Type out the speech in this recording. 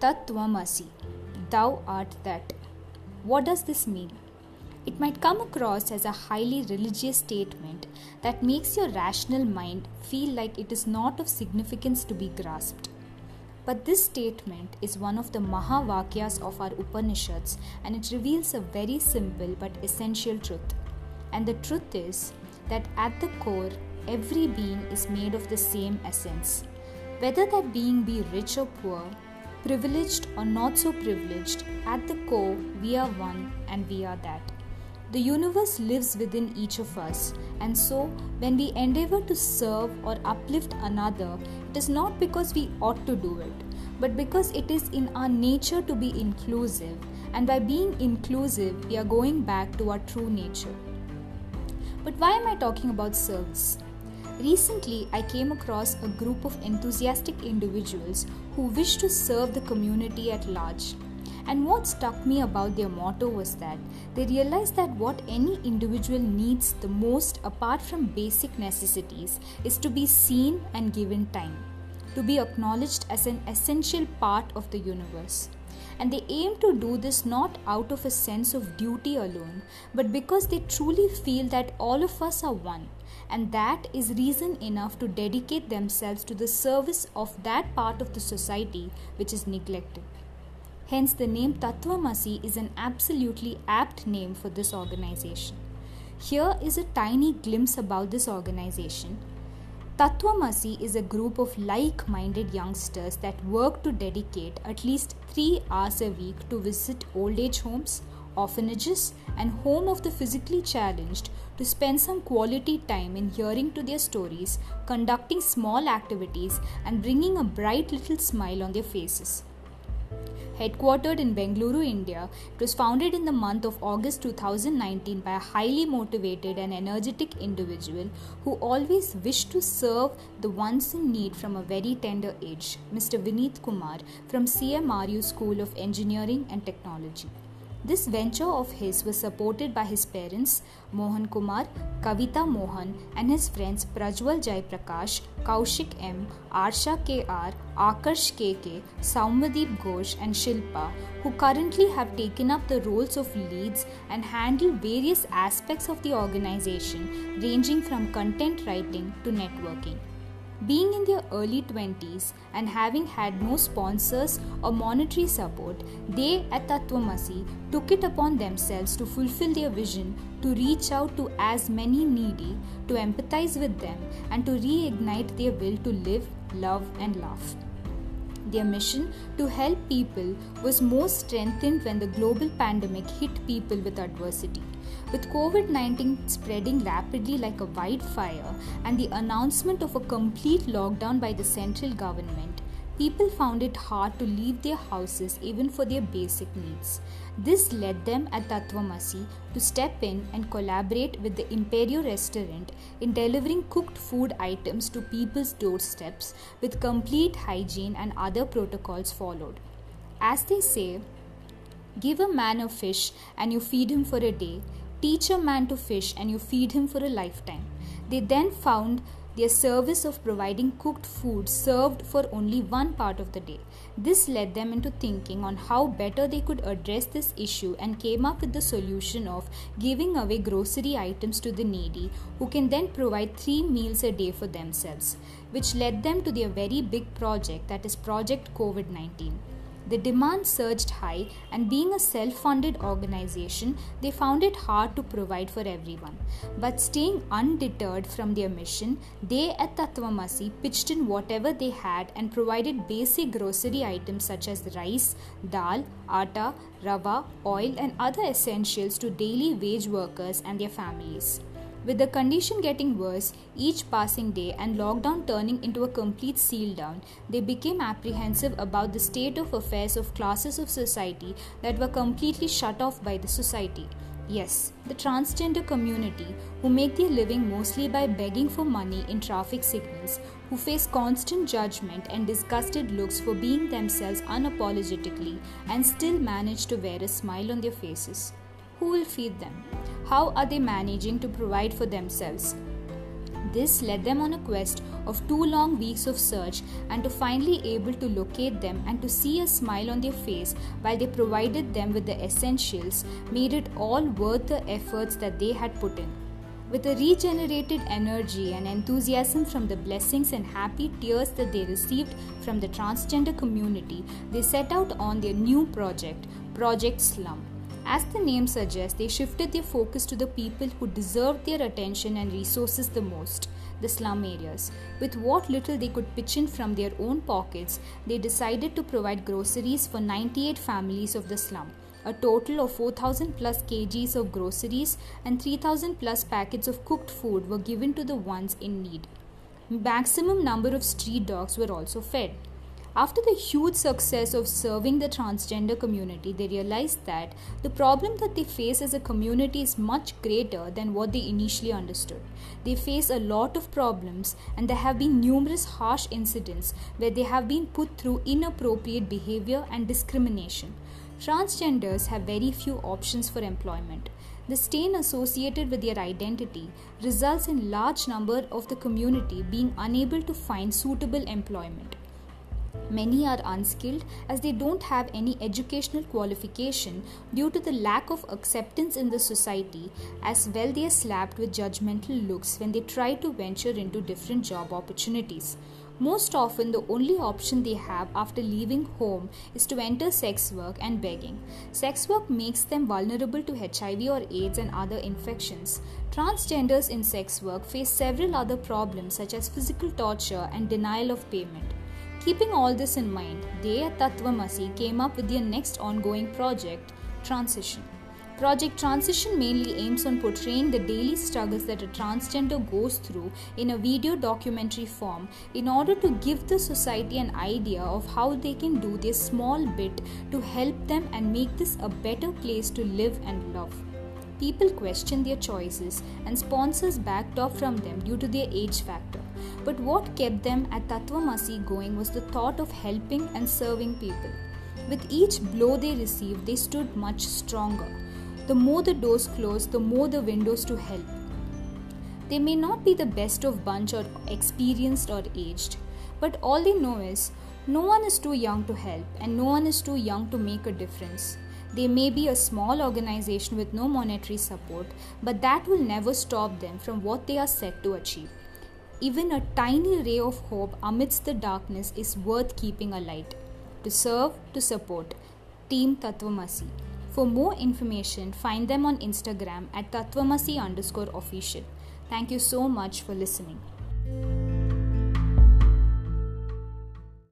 Tattvamasi, thou art that. What does this mean? It might come across as a highly religious statement that makes your rational mind feel like it is not of significance to be grasped. But this statement is one of the Mahavakyas of our Upanishads and it reveals a very simple but essential truth. And the truth is that at the core, every being is made of the same essence. Whether that being be rich or poor, privileged or not so privileged, at the core, we are one and we are that. The universe lives within each of us, and so when we endeavor to serve or uplift another, it is not because we ought to do it, but because it is in our nature to be inclusive, and by being inclusive, we are going back to our true nature. But why am I talking about service? Recently, I came across a group of enthusiastic individuals who wish to serve the community at large. And what struck me about their motto was that they realized that what any individual needs the most, apart from basic necessities, is to be seen and given time, to be acknowledged as an essential part of the universe. And they aim to do this not out of a sense of duty alone, but because they truly feel that all of us are one and that is reason enough to dedicate themselves to the service of that part of the society which is neglected. Hence, the name Tattvamasi is an absolutely apt name for this organization. Here is a tiny glimpse about this organization. Tattvamasi is a group of like minded youngsters that work to dedicate at least three hours a week to visit old age homes, orphanages, and home of the physically challenged to spend some quality time in hearing to their stories, conducting small activities, and bringing a bright little smile on their faces. Headquartered in Bengaluru, India, it was founded in the month of August 2019 by a highly motivated and energetic individual who always wished to serve the ones in need from a very tender age, Mr. Vineet Kumar from CMRU School of Engineering and Technology. This venture of his was supported by his parents Mohan Kumar, Kavita Mohan, and his friends Prajwal Jai Prakash, Kaushik M, Arsha KR, Akarsh KK, Saumadeep Ghosh, and Shilpa, who currently have taken up the roles of leads and handle various aspects of the organization, ranging from content writing to networking. Being in their early 20s and having had no sponsors or monetary support, they at took it upon themselves to fulfill their vision to reach out to as many needy, to empathize with them, and to reignite their will to live, love, and laugh. Their mission to help people was most strengthened when the global pandemic hit people with adversity. With COVID 19 spreading rapidly like a wildfire and the announcement of a complete lockdown by the central government, people found it hard to leave their houses even for their basic needs. This led them at Tattvamasi to step in and collaborate with the Imperio restaurant in delivering cooked food items to people's doorsteps with complete hygiene and other protocols followed. As they say, give a man a fish and you feed him for a day, Teach a man to fish and you feed him for a lifetime. They then found their service of providing cooked food served for only one part of the day. This led them into thinking on how better they could address this issue and came up with the solution of giving away grocery items to the needy who can then provide three meals a day for themselves, which led them to their very big project that is Project COVID 19. The demand surged high, and being a self funded organization, they found it hard to provide for everyone. But staying undeterred from their mission, they at Tattvamasi pitched in whatever they had and provided basic grocery items such as rice, dal, atta, rava, oil, and other essentials to daily wage workers and their families. With the condition getting worse each passing day and lockdown turning into a complete seal down, they became apprehensive about the state of affairs of classes of society that were completely shut off by the society. Yes, the transgender community, who make their living mostly by begging for money in traffic signals, who face constant judgment and disgusted looks for being themselves unapologetically and still manage to wear a smile on their faces. Who will feed them? How are they managing to provide for themselves? This led them on a quest of two long weeks of search and to finally able to locate them and to see a smile on their face while they provided them with the essentials made it all worth the efforts that they had put in. With a regenerated energy and enthusiasm from the blessings and happy tears that they received from the transgender community, they set out on their new project, Project Slum. As the name suggests, they shifted their focus to the people who deserved their attention and resources the most the slum areas. With what little they could pitch in from their own pockets, they decided to provide groceries for 98 families of the slum. A total of 4000 plus kgs of groceries and 3000 plus packets of cooked food were given to the ones in need. Maximum number of street dogs were also fed. After the huge success of serving the transgender community, they realized that the problem that they face as a community is much greater than what they initially understood. They face a lot of problems, and there have been numerous harsh incidents where they have been put through inappropriate behavior and discrimination. Transgenders have very few options for employment. The stain associated with their identity results in large number of the community being unable to find suitable employment. Many are unskilled as they don't have any educational qualification due to the lack of acceptance in the society, as well, they are slapped with judgmental looks when they try to venture into different job opportunities. Most often, the only option they have after leaving home is to enter sex work and begging. Sex work makes them vulnerable to HIV or AIDS and other infections. Transgenders in sex work face several other problems such as physical torture and denial of payment. Keeping all this in mind, they at Tatvamasi came up with their next ongoing project, Transition. Project Transition mainly aims on portraying the daily struggles that a transgender goes through in a video documentary form in order to give the society an idea of how they can do their small bit to help them and make this a better place to live and love. People question their choices and sponsors backed off from them due to their age factor. But what kept them at Tatvamasi going was the thought of helping and serving people. With each blow they received, they stood much stronger. The more the doors closed, the more the windows to help. They may not be the best of bunch or experienced or aged, but all they know is no one is too young to help and no one is too young to make a difference. They may be a small organization with no monetary support, but that will never stop them from what they are set to achieve. Even a tiny ray of hope amidst the darkness is worth keeping alight. To serve, to support. Team Tatvamasi. For more information, find them on Instagram at tatvamasi underscore official. Thank you so much for listening.